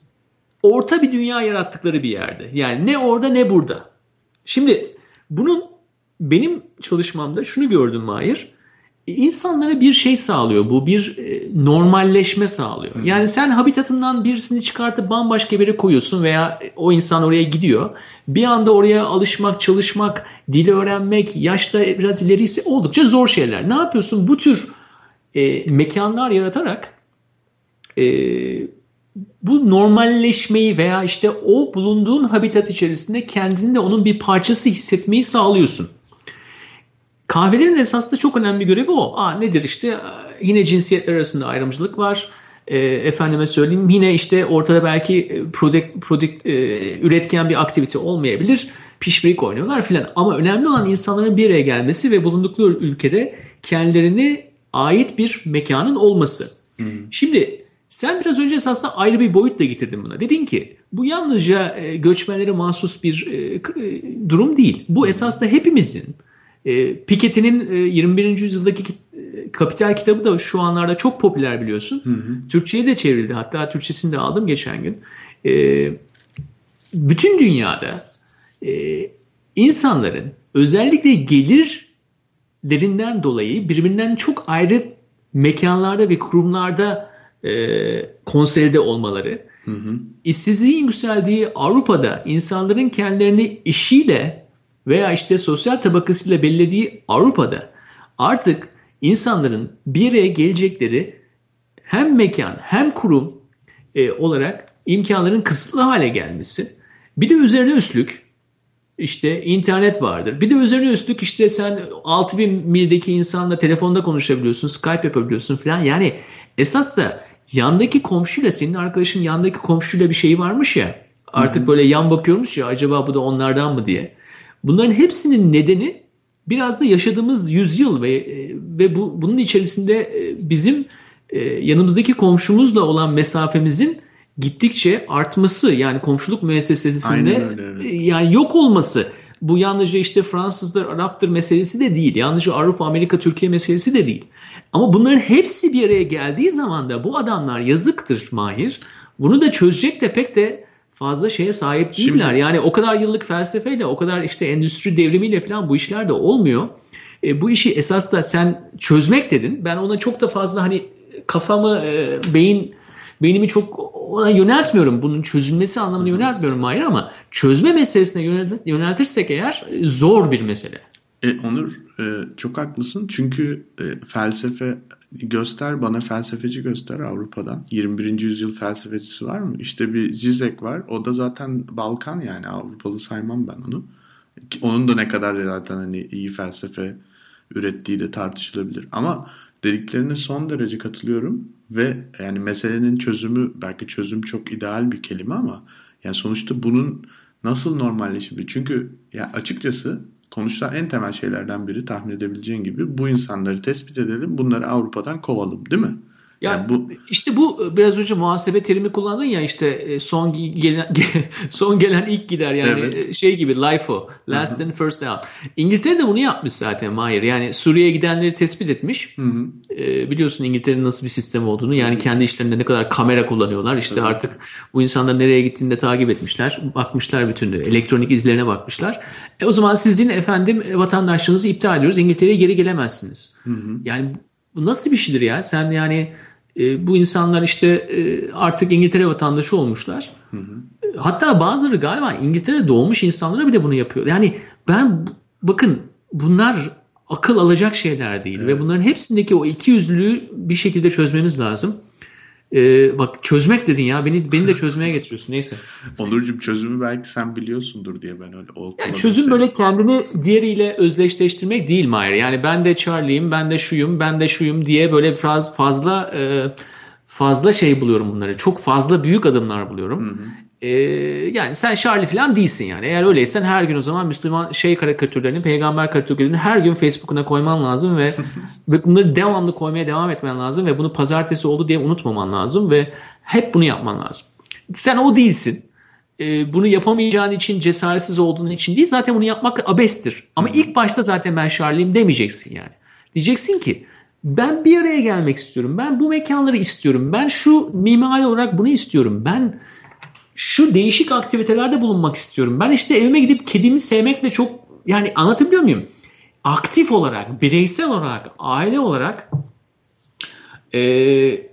orta bir dünya yarattıkları bir yerde. Yani ne orada ne burada. Şimdi bunun benim çalışmamda şunu gördüm Mahir. insanlara bir şey sağlıyor bu bir e, normalleşme sağlıyor. Yani sen habitatından birisini çıkartıp bambaşka bir yere koyuyorsun veya o insan oraya gidiyor. Bir anda oraya alışmak, çalışmak, dili öğrenmek, yaşta biraz ilerisi oldukça zor şeyler. Ne yapıyorsun? Bu tür e, mekanlar yaratarak e, bu normalleşmeyi veya işte o bulunduğun habitat içerisinde kendini de onun bir parçası hissetmeyi sağlıyorsun. Kahvelerin esasında çok önemli görevi o. Aa, nedir işte yine cinsiyetler arasında ayrımcılık var. E, efendime söyleyeyim yine işte ortada belki product, product, e, üretken bir aktivite olmayabilir. Pişpirik oynuyorlar filan. Ama önemli olan insanların bir araya gelmesi ve bulundukları ülkede kendilerine ait bir mekanın olması. Hmm. Şimdi sen biraz önce esasında ayrı bir boyutla getirdin buna. Dedin ki bu yalnızca e, göçmenlere mahsus bir e, e, durum değil. Bu esasında hepimizin e, Piketty'nin e, 21. yüzyıldaki Kapital kitabı da şu anlarda çok popüler biliyorsun. Hı hı. Türkçe'ye de çevrildi. Hatta Türkçesini de aldım geçen gün. E, bütün dünyada e, insanların özellikle gelirlerinden dolayı birbirinden çok ayrı mekanlarda ve kurumlarda e, konsolide olmaları, hı hı. işsizliğin yükseldiği Avrupa'da insanların kendilerini işiyle veya işte sosyal tabakasıyla belirlediği Avrupa'da artık insanların bir araya gelecekleri hem mekan hem kurum e, olarak imkanların kısıtlı hale gelmesi. Bir de üzerine üstlük işte internet vardır. Bir de üzerine üstlük işte sen 6000 mildeki insanla telefonda konuşabiliyorsun, Skype yapabiliyorsun falan. Yani esas da yandaki komşuyla senin arkadaşın yandaki komşuyla bir şey varmış ya. Artık böyle yan bakıyormuş ya acaba bu da onlardan mı diye. Bunların hepsinin nedeni biraz da yaşadığımız yüzyıl ve ve bu bunun içerisinde e, bizim e, yanımızdaki komşumuzla olan mesafemizin gittikçe artması yani komşuluk müessesesinde öyle, evet. E, yani yok olması. Bu yalnızca işte Fransızlar, Araptır meselesi de değil. Yalnızca Avrupa, Amerika, Türkiye meselesi de değil. Ama bunların hepsi bir araya geldiği zaman da bu adamlar yazıktır Mahir. Bunu da çözecek de pek de fazla şeye sahip değiller. Şimdi, yani o kadar yıllık felsefeyle, o kadar işte endüstri devrimiyle falan bu işler de olmuyor. E, bu işi esas da sen çözmek dedin. Ben ona çok da fazla hani kafamı, e, beyin beynimi çok ona yöneltmiyorum. Bunun çözülmesi anlamında yöneltmiyorum hayır ama çözme meselesine yöneltirsek eğer e, zor bir mesele. E, Onur e, çok haklısın çünkü e, felsefe göster bana felsefeci göster Avrupa'dan. 21. yüzyıl felsefecisi var mı? İşte bir Zizek var. O da zaten Balkan yani Avrupalı saymam ben onu. Onun da ne kadar zaten hani iyi felsefe ürettiği de tartışılabilir. Ama dediklerine son derece katılıyorum ve yani meselenin çözümü belki çözüm çok ideal bir kelime ama yani sonuçta bunun nasıl normalleşebilir? Çünkü ya açıkçası konuşulan en temel şeylerden biri tahmin edebileceğin gibi bu insanları tespit edelim, bunları Avrupa'dan kovalım değil mi? Yani, yani bu işte bu e, biraz önce muhasebe terimi kullandın ya işte e, son gelen son gelen ilk gider yani evet. E, şey gibi LIFO last Hı-hı. and first out. İngiltere de bunu yapmış zaten Mahir. Yani Suriye'ye gidenleri tespit etmiş. E, biliyorsun İngiltere'nin nasıl bir sistem olduğunu yani kendi işlerinde ne kadar kamera kullanıyorlar. İşte evet. artık bu insanlar nereye gittiğini de takip etmişler. Bakmışlar bütün elektronik izlerine bakmışlar. E, o zaman sizin efendim vatandaşlığınızı iptal ediyoruz. İngiltere'ye geri gelemezsiniz. Hı-hı. Yani bu nasıl bir şeydir ya? Sen yani e, bu insanlar işte e, artık İngiltere vatandaşı olmuşlar. Hı hı. Hatta bazıları galiba İngiltere doğmuş insanlara bile bunu yapıyor. Yani ben bakın bunlar akıl alacak şeyler değil evet. ve bunların hepsindeki o iki yüzlülüğü bir şekilde çözmemiz lazım. Ee, bak çözmek dedin ya beni beni de çözmeye getiriyorsun neyse. Onurcuğum çözümü belki sen biliyorsundur diye ben öyle yani çözüm seni. böyle kendini diğeriyle özdeşleştirmek değil Mahir. Yani ben de Charlie'yim, ben de şuyum, ben de şuyum diye böyle fazla fazla e, fazla şey buluyorum bunları. Çok fazla büyük adımlar buluyorum. Hı hı. Ee, yani sen Charlie falan değilsin yani. Eğer öyleysen her gün o zaman Müslüman şey karikatürlerini, peygamber karikatürlerini her gün Facebook'una koyman lazım ve, bunları devamlı koymaya devam etmen lazım ve bunu pazartesi oldu diye unutmaman lazım ve hep bunu yapman lazım. Sen o değilsin. Ee, bunu yapamayacağın için cesaretsiz olduğun için değil zaten bunu yapmak abestir. Ama ilk başta zaten ben Charlie'yim demeyeceksin yani. Diyeceksin ki ben bir araya gelmek istiyorum. Ben bu mekanları istiyorum. Ben şu mimari olarak bunu istiyorum. Ben şu değişik aktivitelerde bulunmak istiyorum. Ben işte evime gidip kedimi sevmekle çok yani anlatabiliyor muyum? aktif olarak, bireysel olarak, aile olarak e,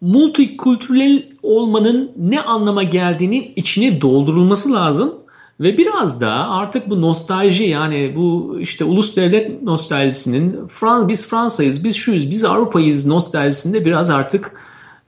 multikültürel olmanın ne anlama geldiğini içine doldurulması lazım. Ve biraz da artık bu nostalji yani bu işte ulus devlet nostaljisinin Fran biz Fransa'yız, biz şuyuz, biz Avrupa'yız nostaljisinde biraz artık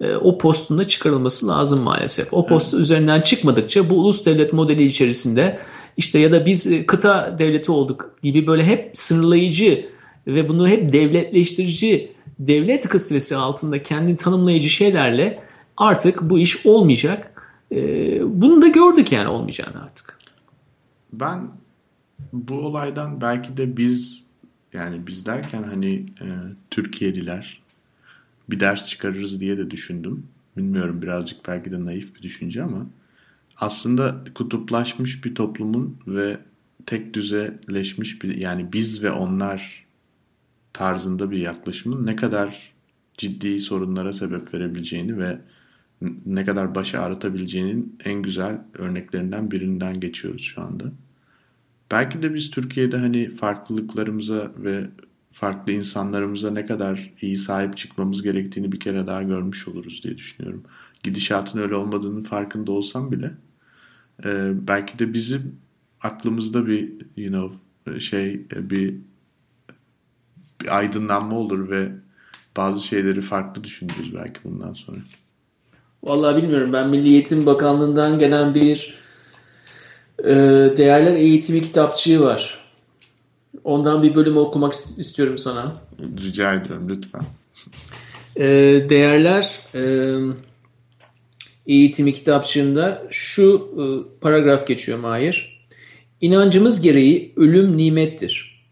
e, o postunda çıkarılması lazım maalesef. O post evet. üzerinden çıkmadıkça bu ulus devlet modeli içerisinde işte ya da biz e, kıta devleti olduk gibi böyle hep sınırlayıcı ve bunu hep devletleştirici devlet kısvesi altında kendini tanımlayıcı şeylerle artık bu iş olmayacak. E, bunu da gördük yani olmayacağını artık. Ben bu olaydan belki de biz yani biz derken hani e, Türkiye'liler bir ders çıkarırız diye de düşündüm. Bilmiyorum birazcık belki de naif bir düşünce ama aslında kutuplaşmış bir toplumun ve tek düzeleşmiş bir yani biz ve onlar tarzında bir yaklaşımın ne kadar ciddi sorunlara sebep verebileceğini ve ne kadar başı ağrıtabileceğinin en güzel örneklerinden birinden geçiyoruz şu anda. Belki de biz Türkiye'de hani farklılıklarımıza ve farklı insanlarımıza ne kadar iyi sahip çıkmamız gerektiğini bir kere daha görmüş oluruz diye düşünüyorum. Gidişatın öyle olmadığının farkında olsam bile e, belki de bizim aklımızda bir you know şey bir, bir aydınlanma olur ve bazı şeyleri farklı düşünürüz belki bundan sonra. Vallahi bilmiyorum. Ben Milli Eğitim Bakanlığı'ndan gelen bir e, değerler eğitimi kitapçığı var. Ondan bir bölüm okumak istiyorum sana. Rica ediyorum lütfen. E, değerler e, eğitimi kitapçığında şu e, paragraf geçiyor Mahir. İnancımız gereği ölüm nimettir.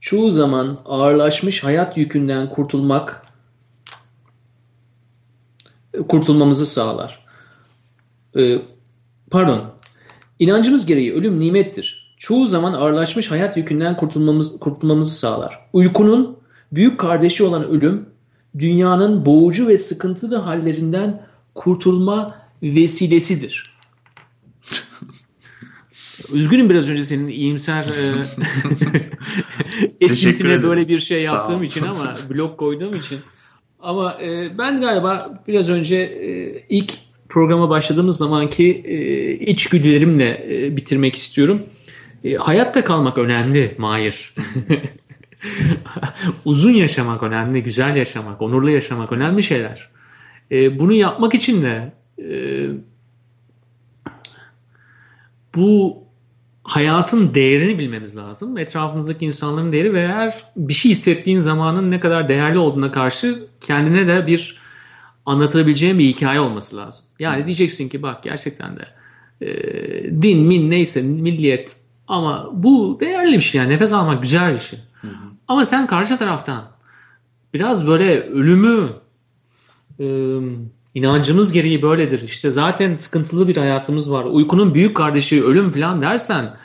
Çoğu zaman ağırlaşmış hayat yükünden kurtulmak kurtulmamızı sağlar. E, pardon. İnancımız gereği ölüm nimettir. Çoğu zaman ağırlaşmış hayat yükünden kurtulmamız, kurtulmamızı sağlar. Uykunun büyük kardeşi olan ölüm, dünyanın boğucu ve sıkıntılı hallerinden kurtulma vesilesidir. Üzgünüm biraz önce senin iyimser e, esintine böyle bir şey yaptığım için ama blok koyduğum için. Ama e, ben galiba biraz önce e, ilk programa başladığımız zamanki e, içgüdülerimle e, bitirmek istiyorum. E, hayatta kalmak önemli Mahir. Uzun yaşamak önemli, güzel yaşamak, onurlu yaşamak önemli şeyler. E, bunu yapmak için de e, bu hayatın değerini bilmemiz lazım. Etrafımızdaki insanların değeri ve eğer bir şey hissettiğin zamanın ne kadar değerli olduğuna karşı kendine de bir anlatabileceğin bir hikaye olması lazım. Yani diyeceksin ki bak gerçekten de e, din, min neyse milliyet ama bu değerli bir şey yani nefes almak güzel bir şey. Hı hı. Ama sen karşı taraftan biraz böyle ölümü e, inancımız gereği böyledir. İşte zaten sıkıntılı bir hayatımız var. Uykunun büyük kardeşi ölüm falan dersen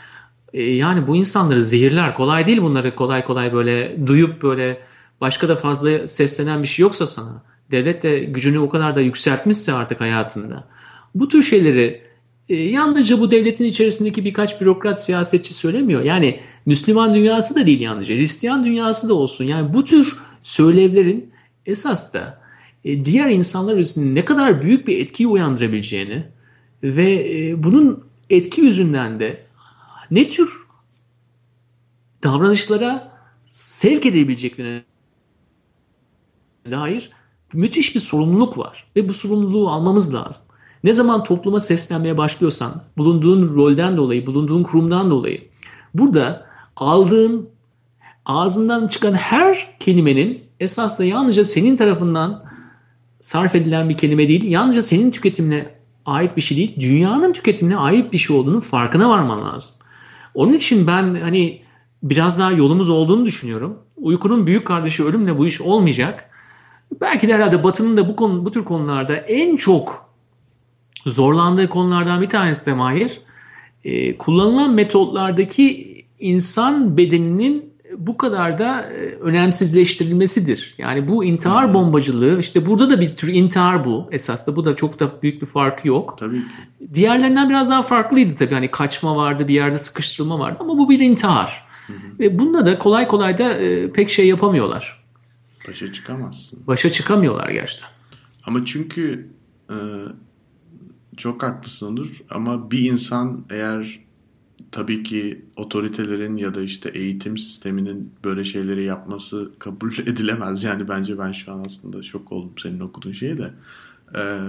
e, yani bu insanları zehirler. Kolay değil bunları kolay kolay böyle duyup böyle başka da fazla seslenen bir şey yoksa sana. Devlet de gücünü o kadar da yükseltmişse artık hayatında. Bu tür şeyleri e, yalnızca bu devletin içerisindeki birkaç bürokrat siyasetçi söylemiyor. Yani Müslüman dünyası da değil yalnızca. Hristiyan dünyası da olsun. Yani bu tür söylevlerin esas da e, diğer insanlar arasında ne kadar büyük bir etkiyi uyandırabileceğini ve e, bunun etki yüzünden de ne tür davranışlara sevk edebileceklerine dair müthiş bir sorumluluk var ve bu sorumluluğu almamız lazım. Ne zaman topluma seslenmeye başlıyorsan, bulunduğun rolden dolayı, bulunduğun kurumdan dolayı burada aldığın ağzından çıkan her kelimenin esasında yalnızca senin tarafından sarf edilen bir kelime değil, yalnızca senin tüketimine ait bir şey değil, dünyanın tüketimine ait bir şey olduğunu farkına varman lazım. Onun için ben hani biraz daha yolumuz olduğunu düşünüyorum. Uykunun büyük kardeşi ölümle bu iş olmayacak. Belki de herhalde Batı'nın da bu konu, bu tür konularda en çok zorlandığı konulardan bir tanesi de Mahir. E, kullanılan metotlardaki insan bedeninin bu kadar da e, önemsizleştirilmesidir. Yani bu intihar bombacılığı işte burada da bir tür intihar bu esas da bu da çok da büyük bir farkı yok. Tabii. Diğerlerinden biraz daha farklıydı tabii. Hani kaçma vardı, bir yerde sıkıştırılma vardı ama bu bir intihar. Hı hı. Ve bununla da kolay kolay da e, pek şey yapamıyorlar. Başa çıkamazsın. Başa çıkamıyorlar gerçekten. Ama çünkü e, çok haklısın Onur ama bir insan eğer tabii ki otoritelerin ya da işte eğitim sisteminin böyle şeyleri yapması kabul edilemez. Yani bence ben şu an aslında şok oldum senin okuduğun şeye de. Ee,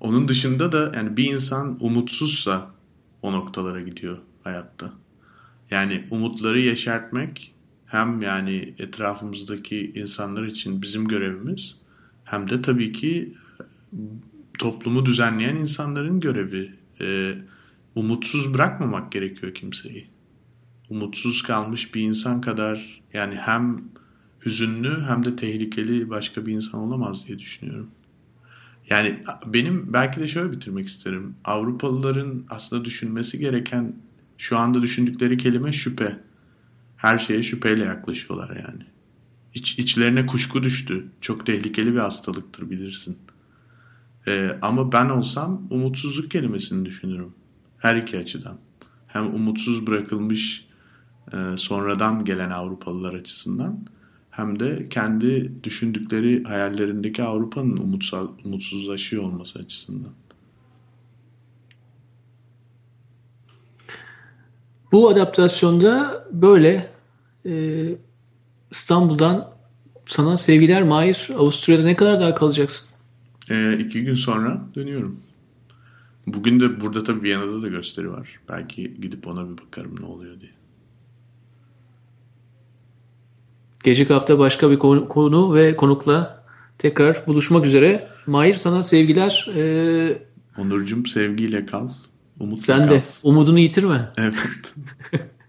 onun dışında da yani bir insan umutsuzsa o noktalara gidiyor hayatta. Yani umutları yeşertmek hem yani etrafımızdaki insanlar için bizim görevimiz hem de tabii ki toplumu düzenleyen insanların görevi. Ee, umutsuz bırakmamak gerekiyor kimseyi. Umutsuz kalmış bir insan kadar yani hem hüzünlü hem de tehlikeli başka bir insan olamaz diye düşünüyorum. Yani benim belki de şöyle bitirmek isterim. Avrupalıların aslında düşünmesi gereken şu anda düşündükleri kelime şüphe. Her şeye şüpheyle yaklaşıyorlar yani. İç, içlerine kuşku düştü. Çok tehlikeli bir hastalıktır bilirsin. Ee, ama ben olsam umutsuzluk kelimesini düşünürüm. Her iki açıdan. Hem umutsuz bırakılmış e, sonradan gelen Avrupalılar açısından hem de kendi düşündükleri hayallerindeki Avrupa'nın umutsal, umutsuzlaşıyor olması açısından. Bu adaptasyonda böyle e, İstanbul'dan sana sevgiler Mahir. Avusturya'da ne kadar daha kalacaksın? E, iki gün sonra dönüyorum. Bugün de burada tabii Viyana'da da gösteri var. Belki gidip ona bir bakarım ne oluyor diye. Gelecek hafta başka bir konu, konu ve konukla tekrar buluşmak üzere. Mahir sana sevgiler. Ee, Onurcuğum sevgiyle kal. Umutla sen kal. de umudunu yitirme. Evet.